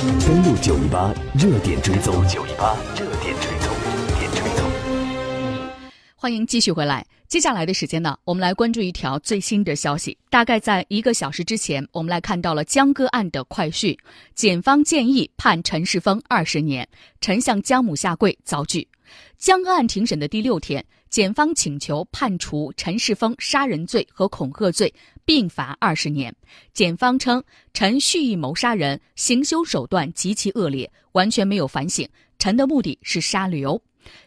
登录九一八热点追踪，九一八热点追踪，点追踪。欢迎继续回来。接下来的时间呢，我们来关注一条最新的消息。大概在一个小时之前，我们来看到了江歌案的快讯。检方建议判陈世峰二十年，陈向江母下跪遭拒。江歌案庭审的第六天，检方请求判处陈世峰杀人罪和恐吓罪并罚二十年。检方称，陈蓄意谋杀人，行凶手段极其恶劣，完全没有反省。陈的目的是杀刘。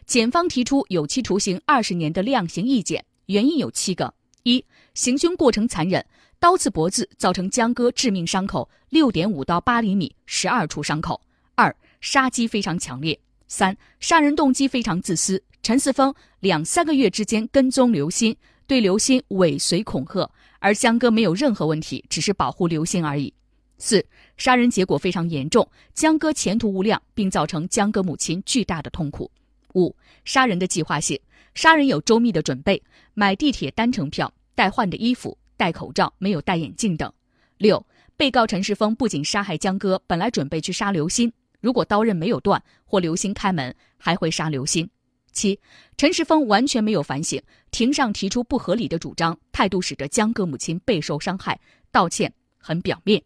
检方提出有期徒刑二十年的量刑意见，原因有七个：一、行凶过程残忍，刀刺脖子造成江哥致命伤口六点五到八厘米，十二处伤口；二、杀机非常强烈；三、杀人动机非常自私。陈四峰两三个月之间跟踪刘鑫，对刘鑫尾随恐吓，而江歌没有任何问题，只是保护刘鑫而已。四、杀人结果非常严重，江歌前途无量，并造成江歌母亲巨大的痛苦。五、杀人的计划性，杀人有周密的准备，买地铁单程票、带换的衣服、戴口罩、没有戴眼镜等。六、被告陈世峰不仅杀害江歌，本来准备去杀刘鑫，如果刀刃没有断或刘鑫开门，还会杀刘鑫。七、陈世峰完全没有反省，庭上提出不合理的主张，态度使得江歌母亲备受伤害，道歉很表面。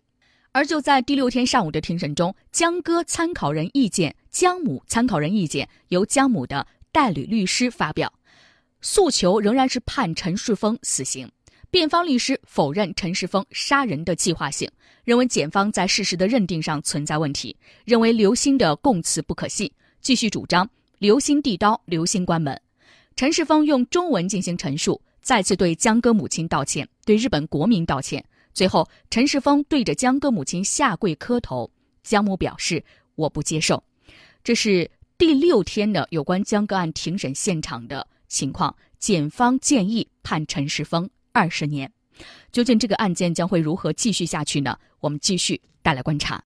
而就在第六天上午的庭审中，江歌参考人意见、江母参考人意见由江母的代理律师发表，诉求仍然是判陈世峰死刑。辩方律师否认陈世峰杀人的计划性，认为检方在事实的认定上存在问题，认为刘鑫的供词不可信，继续主张刘星递刀，刘星关门。陈世峰用中文进行陈述，再次对江歌母亲道歉，对日本国民道歉。最后，陈世峰对着江歌母亲下跪磕头，江母表示我不接受。这是第六天的有关江歌案庭审现场的情况。检方建议判陈世峰二十年，究竟这个案件将会如何继续下去呢？我们继续带来观察。